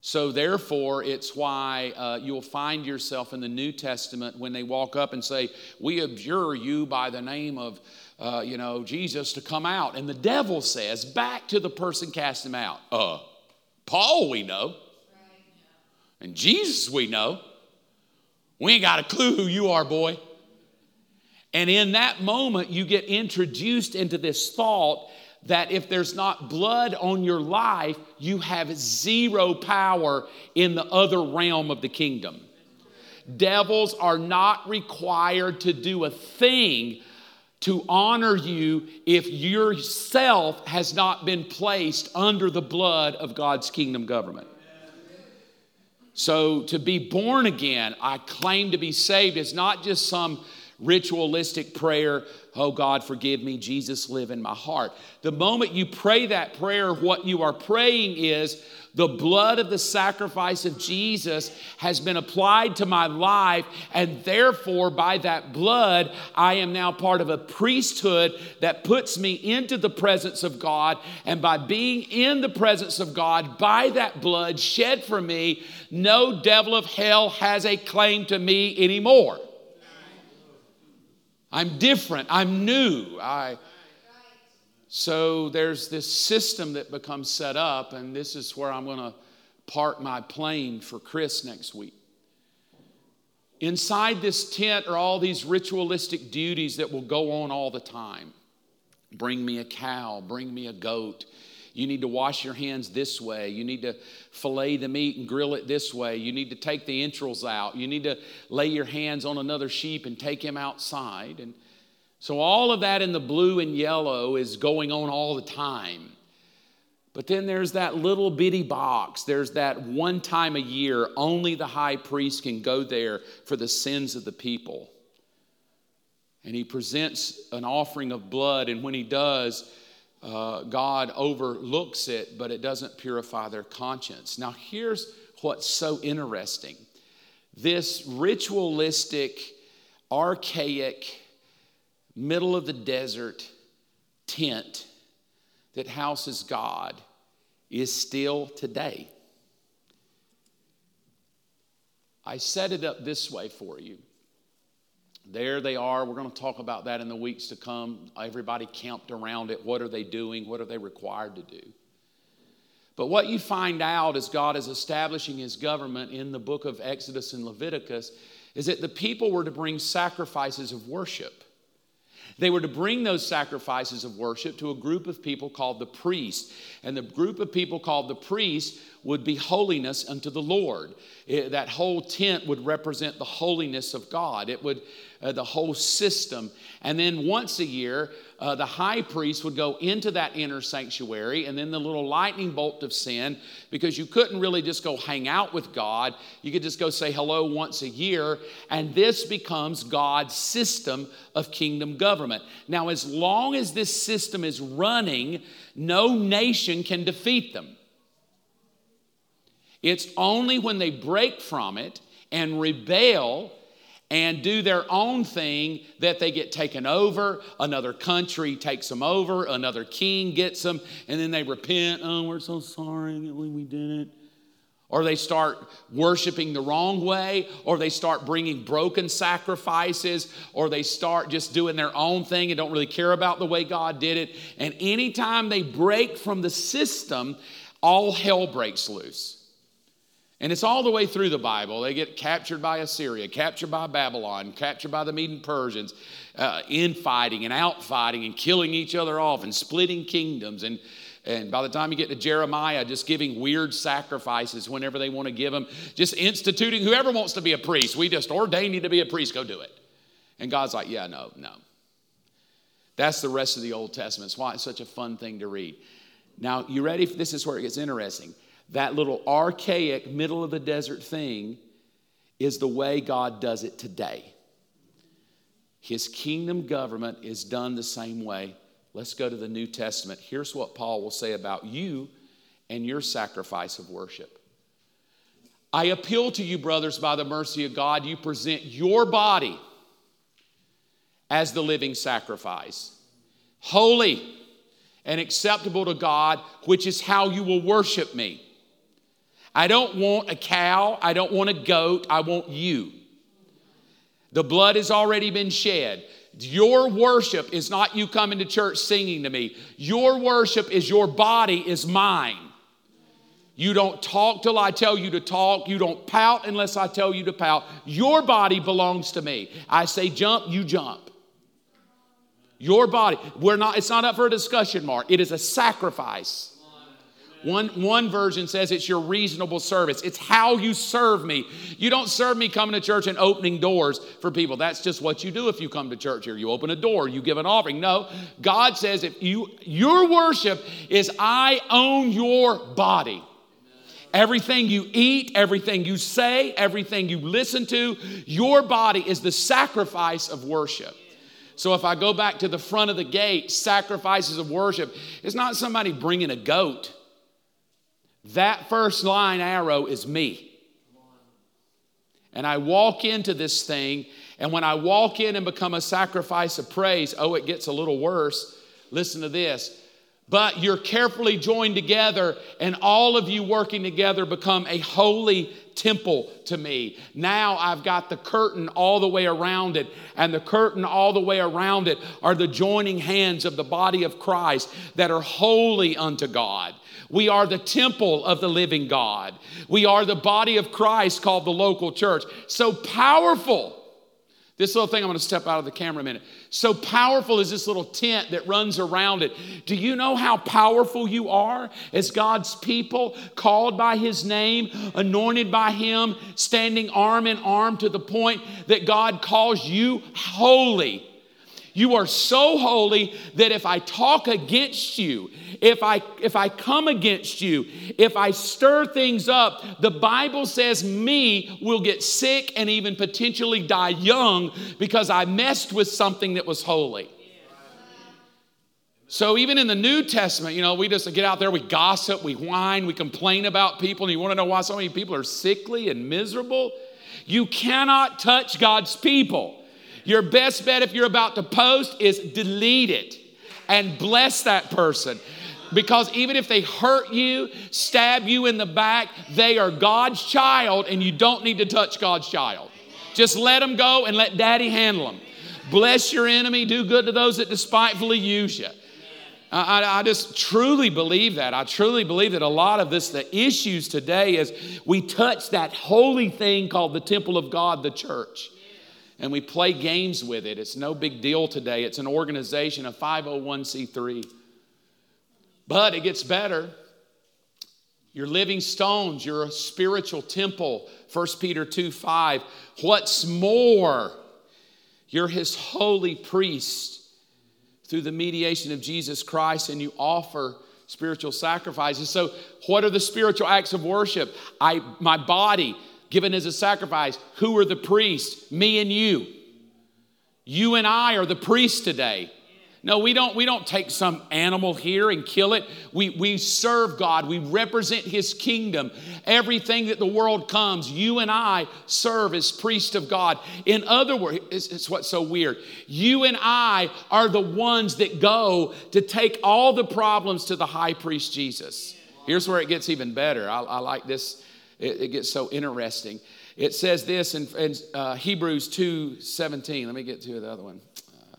Speaker 1: So, therefore, it's why uh, you'll find yourself in the New Testament when they walk up and say, We abjure you by the name of, uh, you know, Jesus to come out. And the devil says back to the person cast him out, uh, Paul, we know. And Jesus, we know. We ain't got a clue who you are, boy. And in that moment, you get introduced into this thought that if there's not blood on your life, you have zero power in the other realm of the kingdom. Devils are not required to do a thing to honor you if yourself has not been placed under the blood of God's kingdom government. So, to be born again, I claim to be saved, is not just some ritualistic prayer, oh God, forgive me, Jesus, live in my heart. The moment you pray that prayer, what you are praying is, the blood of the sacrifice of Jesus has been applied to my life, and therefore, by that blood, I am now part of a priesthood that puts me into the presence of God. And by being in the presence of God, by that blood shed for me, no devil of hell has a claim to me anymore. I'm different. I'm new. I, so there's this system that becomes set up, and this is where I'm going to park my plane for Chris next week. Inside this tent are all these ritualistic duties that will go on all the time. Bring me a cow, bring me a goat, you need to wash your hands this way. You need to fillet the meat and grill it this way. You need to take the entrails out. You need to lay your hands on another sheep and take him outside. And so, all of that in the blue and yellow is going on all the time. But then there's that little bitty box. There's that one time a year, only the high priest can go there for the sins of the people. And he presents an offering of blood, and when he does, uh, God overlooks it, but it doesn't purify their conscience. Now, here's what's so interesting this ritualistic, archaic, middle of the desert tent that houses God is still today. I set it up this way for you. There they are. We're going to talk about that in the weeks to come. Everybody camped around it. What are they doing? What are they required to do? But what you find out as God is establishing his government in the book of Exodus and Leviticus is that the people were to bring sacrifices of worship. They were to bring those sacrifices of worship to a group of people called the priests. And the group of people called the priests would be holiness unto the Lord. It, that whole tent would represent the holiness of God. It would, uh, the whole system. And then once a year, uh, the high priest would go into that inner sanctuary and then the little lightning bolt of sin, because you couldn't really just go hang out with God. You could just go say hello once a year. And this becomes God's system of kingdom government. Now, as long as this system is running, no nation can defeat them. It's only when they break from it and rebel and do their own thing that they get taken over. Another country takes them over, another king gets them, and then they repent. Oh, we're so sorry we did it. Or they start worshiping the wrong way, or they start bringing broken sacrifices, or they start just doing their own thing and don't really care about the way God did it. And anytime they break from the system, all hell breaks loose. And it's all the way through the Bible. They get captured by Assyria, captured by Babylon, captured by the Median Persians, uh, infighting and outfighting and killing each other off and splitting kingdoms. And, and by the time you get to Jeremiah, just giving weird sacrifices whenever they want to give them, just instituting whoever wants to be a priest. We just ordain you to be a priest, go do it. And God's like, yeah, no, no. That's the rest of the Old Testament. It's why it's such a fun thing to read. Now, you ready? This is where it gets interesting that little archaic middle of the desert thing is the way God does it today. His kingdom government is done the same way. Let's go to the New Testament. Here's what Paul will say about you and your sacrifice of worship. I appeal to you, brothers, by the mercy of God, you present your body as the living sacrifice, holy and acceptable to God, which is how you will worship me. I don't want a cow. I don't want a goat. I want you. The blood has already been shed. Your worship is not you coming to church singing to me. Your worship is your body is mine. You don't talk till I tell you to talk. You don't pout unless I tell you to pout. Your body belongs to me. I say jump, you jump. Your body. We're not, it's not up for a discussion, Mark. It is a sacrifice. One, one version says it's your reasonable service. It's how you serve me. You don't serve me coming to church and opening doors for people. That's just what you do if you come to church here. You open a door, you give an offering. No, God says if you your worship is I own your body. Everything you eat, everything you say, everything you listen to, your body is the sacrifice of worship. So if I go back to the front of the gate, sacrifices of worship, it's not somebody bringing a goat. That first line arrow is me. And I walk into this thing, and when I walk in and become a sacrifice of praise, oh, it gets a little worse. Listen to this. But you're carefully joined together, and all of you working together become a holy temple to me. Now I've got the curtain all the way around it, and the curtain all the way around it are the joining hands of the body of Christ that are holy unto God. We are the temple of the living God. We are the body of Christ called the local church. So powerful. This little thing, I'm going to step out of the camera a minute. So powerful is this little tent that runs around it. Do you know how powerful you are as God's people, called by His name, anointed by Him, standing arm in arm to the point that God calls you holy? You are so holy that if I talk against you, if I if I come against you, if I stir things up, the Bible says me will get sick and even potentially die young because I messed with something that was holy. So even in the New Testament, you know, we just get out there, we gossip, we whine, we complain about people, and you want to know why so many people are sickly and miserable? You cannot touch God's people. Your best bet if you're about to post is delete it and bless that person. Because even if they hurt you, stab you in the back, they are God's child and you don't need to touch God's child. Just let them go and let daddy handle them. Bless your enemy, do good to those that despitefully use you. I, I, just truly believe that. I truly believe that a lot of this, the issues today, is we touch that holy thing called the temple of God, the church and we play games with it. It's no big deal today. It's an organization, a 501c3. But it gets better. You're living stones, you're a spiritual temple. 1 Peter 2 5. What's more, you're his holy priest through the mediation of Jesus Christ, and you offer spiritual sacrifices. So, what are the spiritual acts of worship? I, my body, given as a sacrifice. Who are the priests? Me and you. You and I are the priests today. No, we don't, we don't take some animal here and kill it. We, we serve God. We represent His kingdom. Everything that the world comes, you and I serve as priest of God. In other words, it's, it's what's so weird. You and I are the ones that go to take all the problems to the high priest Jesus. Here's where it gets even better. I, I like this it, it gets so interesting. It says this in, in uh, Hebrews 2 17. Let me get to the other one. Uh,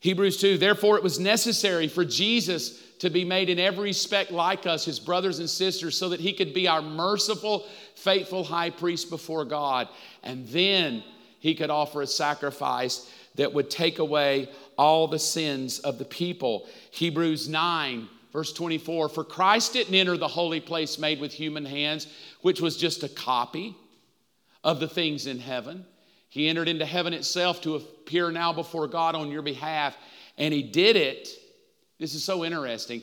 Speaker 1: Hebrews 2 Therefore, it was necessary for Jesus to be made in every respect like us, his brothers and sisters, so that he could be our merciful, faithful high priest before God. And then he could offer a sacrifice that would take away all the sins of the people. Hebrews 9 Verse 24 For Christ didn't enter the holy place made with human hands, which was just a copy of the things in heaven. He entered into heaven itself to appear now before God on your behalf. And he did it. This is so interesting.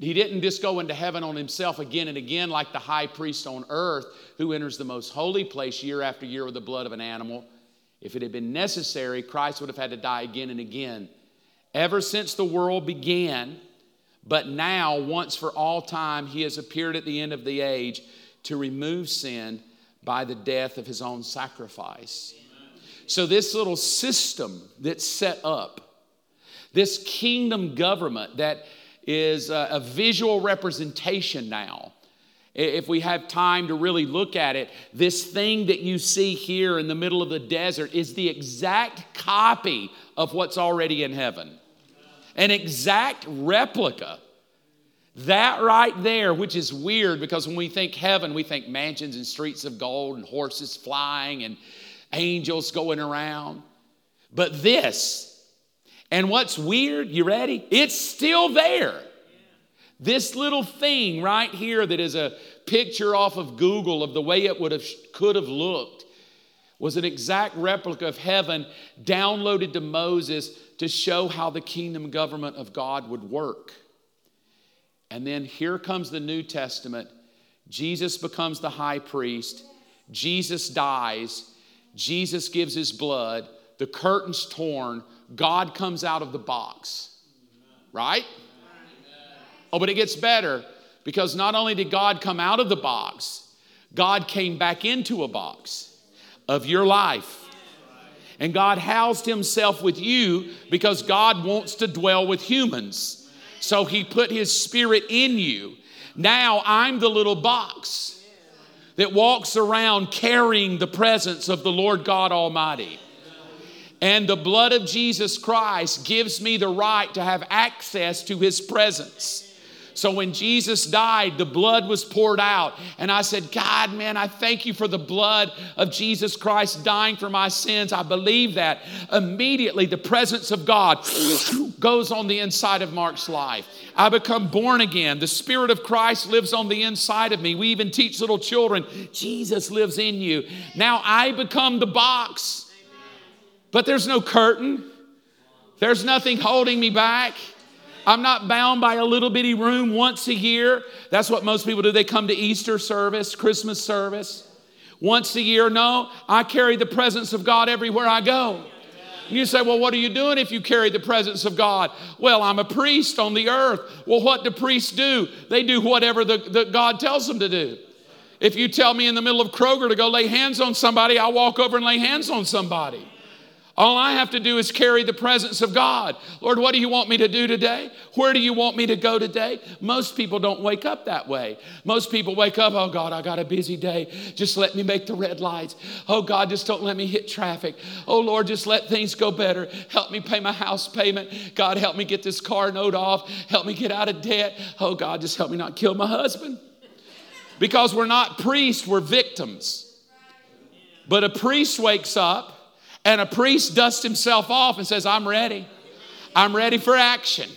Speaker 1: He didn't just go into heaven on himself again and again like the high priest on earth who enters the most holy place year after year with the blood of an animal. If it had been necessary, Christ would have had to die again and again. Ever since the world began, but now, once for all time, he has appeared at the end of the age to remove sin by the death of his own sacrifice. So, this little system that's set up, this kingdom government that is a, visual representation now. If we have time to really look at it, this thing that you see here in the middle of the desert is the exact copy of what's already in heaven an exact replica. That right there, which is weird because when we think heaven, we think mansions and streets of gold and horses flying and angels going around. But this, and what's weird, you ready? It's still there. This little thing right here that is a picture off of Google of the way it would have could have looked was an exact replica of heaven downloaded to Moses to show how the kingdom government of God would work. And then here comes the New Testament. Jesus becomes the high priest. Jesus dies. Jesus gives his blood. The curtain's torn. God comes out of the box. Right? Oh, but it gets better because not only did God come out of the box, God came back into a box of your life. And God housed himself with you because God wants to dwell with humans. So he put his spirit in you. Now I'm the little box that walks around carrying the presence of the Lord God Almighty. And the blood of Jesus Christ gives me the right to have access to his presence. So when Jesus died, the blood was poured out. And I said, God, man, I thank you for the blood of Jesus Christ dying for my sins. I believe that. Immediately, the presence of God goes on the inside of Mark's life. I become born again. The Spirit of Christ lives on the inside of me. We even teach little children, Jesus lives in you. Now I become the box, but there's no curtain, there's nothing holding me back. I'm not bound by a little bitty room once a year. That's what most people do. They come to Easter service, Christmas service. Once a year, no, I carry the presence of God everywhere I go. You say, well, what are you doing if you carry the presence of God? Well, I'm a priest on the earth. Well, what do priests do? They do whatever the, the God tells them to do. If you tell me in the middle of Kroger to go lay hands on somebody, I'll walk over and lay hands on somebody. All I have to do is carry the presence of God. Lord, what do you want me to do today? Where do you want me to go today? Most people don't wake up that way. Most people wake up, oh God, I got a busy day. Just let me make the red lights. Oh God, just don't let me hit traffic. Oh Lord, just let things go better. Help me pay my house payment. God, help me get this car note off. Help me get out of debt. Oh God, just help me not kill my husband. Because we're not priests, we're victims. But a priest wakes up and a priest dusts himself off and says, I'm ready. I'm ready for action.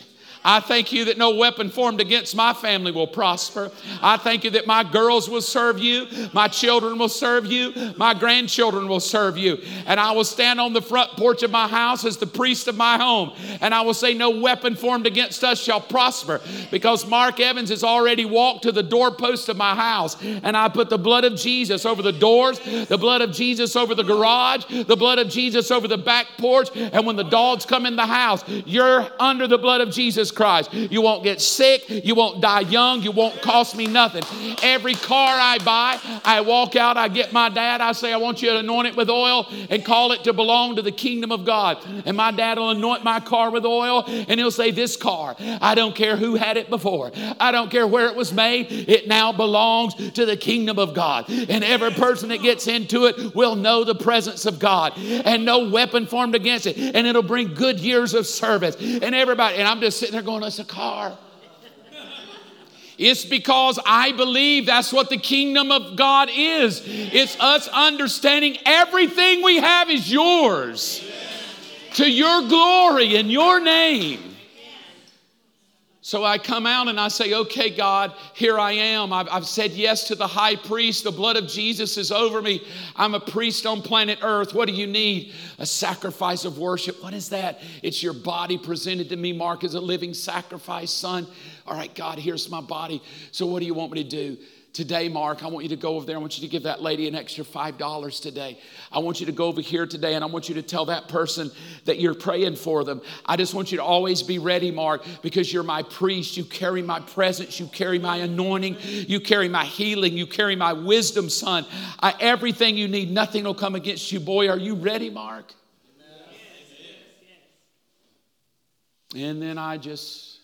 Speaker 1: I thank you that no weapon formed against my family will prosper. I thank you that my girls will serve you, my children will serve you, my grandchildren will serve you. And I will stand on the front porch of my house as the priest of my home, and I will say, No weapon formed against us shall prosper, because Mark Evans has already walked to the doorpost of my house, and I put the blood of Jesus over the doors, the blood of Jesus over the garage, the blood of Jesus over the back porch, and when the dogs come in the house, you're under the blood of Jesus Christ. You won't get sick. You won't die young. You won't cost me nothing. Every car I buy, I walk out, I get my dad, I say, I want you to anoint it with oil and call it to belong to the kingdom of God. And my dad will anoint my car with oil and he'll say, This car, I don't care who had it before, I don't care where it was made, it now belongs to the kingdom of God. And every person that gets into it will know the presence of God and no weapon formed against it. And it'll bring good years of service. And everybody, and I'm just sitting there going, It's a car. It's because I believe that's what the kingdom of God is. It's us understanding everything we have is yours to your glory and your name. So I come out and I say, okay, God, here I am. I've, I've, said yes to the high priest. The blood of Jesus is over me. I'm a priest on planet Earth. What do you need? A sacrifice of worship. What is that? It's your body presented to me, Mark, as a living sacrifice, son. All right, God, here's my body. So what do you want me to do? Today, Mark, I want you to go over there. I want you to give that lady an extra $5 today. I want you to go over here today and I want you to tell that person that you're praying for them. I just want you to always be ready, Mark, because you're my priest. You carry my presence, you carry my anointing, you carry my healing, you carry my wisdom, son. I, everything you need, nothing will come against you. Boy, are you ready, Mark? And then I just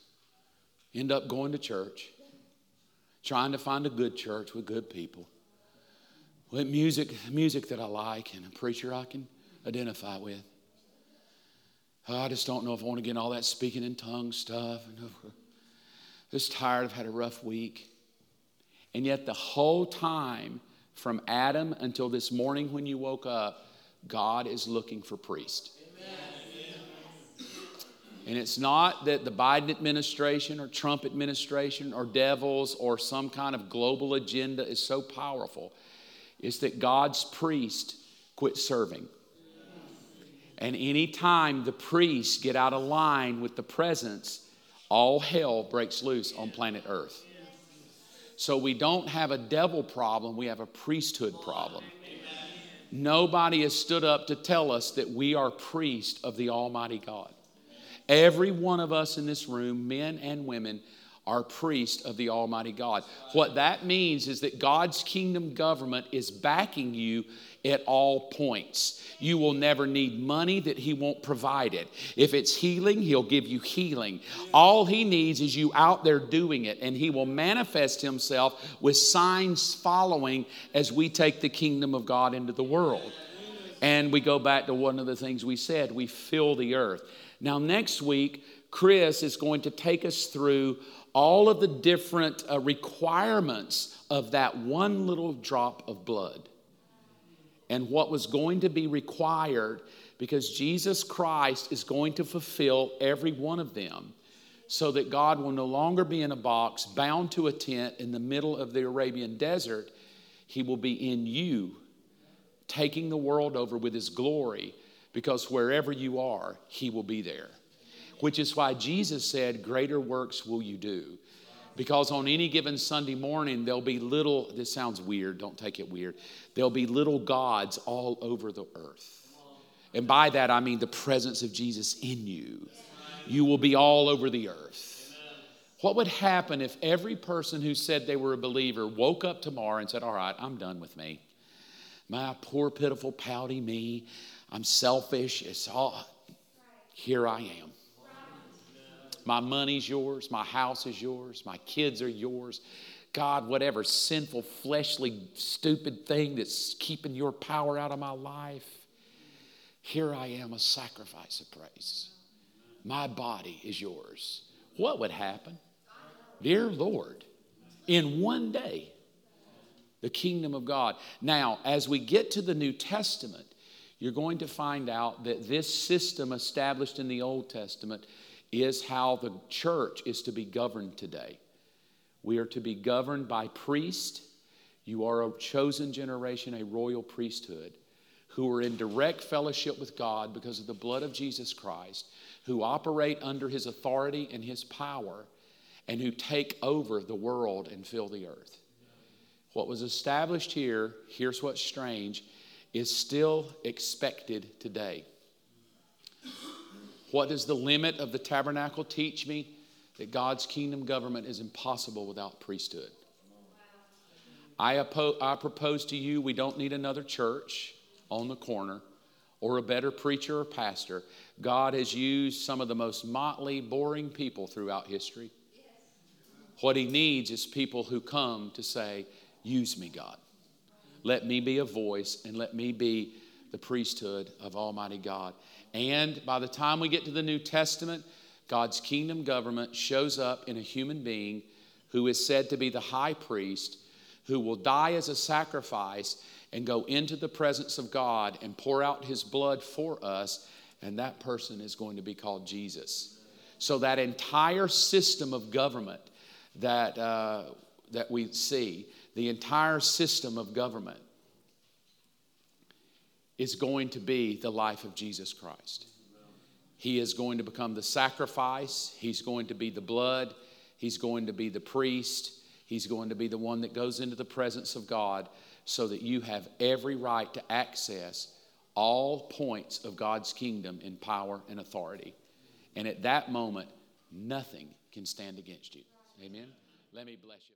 Speaker 1: end up going to church trying to find a good church with good people, with music, music that I like and a preacher I can identify with. Oh, I just don't know if I want to get all that speaking in tongues stuff. I'm just tired, I've had a rough week. And yet, the whole time from Adam until this morning when you woke up, God is looking for priests. And it's not that the Biden administration or Trump administration or devils or some kind of global agenda is so powerful. It's that God's priest quit serving. And anytime the priests get out of line with the presence, all hell breaks loose on planet Earth. So we don't have a devil problem, we have a priesthood problem. Nobody has stood up to tell us that we are priests of the Almighty God. Every one of us in this room, men and women, are priests of the Almighty God. What that means is that God's kingdom government is backing you at all points. You will never need money that He won't provide it. If it's healing, He'll give you healing. All He needs is you out there doing it, and He will manifest Himself with signs following as we take the kingdom of God into the world. And we go back to one of the things we said we fill the earth. Now, next week, Chris is going to take us through all of the different uh, requirements of that one little drop of blood and what was going to be required because Jesus Christ is going to fulfill every one of them so that God will no longer be in a box bound to a tent in the middle of the Arabian desert. He will be in you, taking the world over with His glory because wherever you are, He will be there. Which is why Jesus said, Greater works will you do. Because on any given Sunday morning, there'll be little, this sounds weird, don't take it weird. There'll be little gods all over the earth. And by that, I mean the presence of Jesus in you. You will be all over the earth. What would happen if every person who said they were a believer woke up tomorrow and said, All right, I'm done with me? My poor, pitiful, pouty me. I'm selfish. It's all, here I am. My money's yours. My house is yours. My kids are yours. God, whatever sinful, fleshly, stupid thing that's keeping your power out of my life, here I am, a sacrifice of praise. My body is yours. What would happen? Dear Lord, in one day, the kingdom of God. Now, as we get to the New Testament, you're going to find out that this system established in the Old Testament is how the church is to be governed today. We are to be governed by priests. You are a chosen generation, a royal priesthood, who are in direct fellowship with God because of the blood of Jesus Christ, who operate under his authority and his power, and who take over the world and fill the earth. What was established here, here's what's strange is still expected today. What does the limit of the tabernacle teach me? That God's kingdom government is impossible without priesthood. I, oppo- I propose to you we don't need another church on the corner or a better preacher or pastor. God has used some of the most motley, boring people throughout history. What he needs is people who come to say, Use me, God. Let me be a voice and let me be the priesthood of Almighty God. And by the time we get to the New Testament, God's kingdom government shows up in a human being who is said to be the high priest, who will die as a sacrifice and go into the presence of God and pour out his blood for us, and that person is going to be called Jesus. So, that entire system of government that, uh, that we see, the entire system of government is going to be the life of Jesus Christ. He is going to become the sacrifice, He's going to be the blood, He's going to be the priest, He's going to be the one that goes into the presence of God so that you have every right to access all points of God's kingdom in power and authority. And at that moment, nothing can stand against you. Amen. Let me bless you.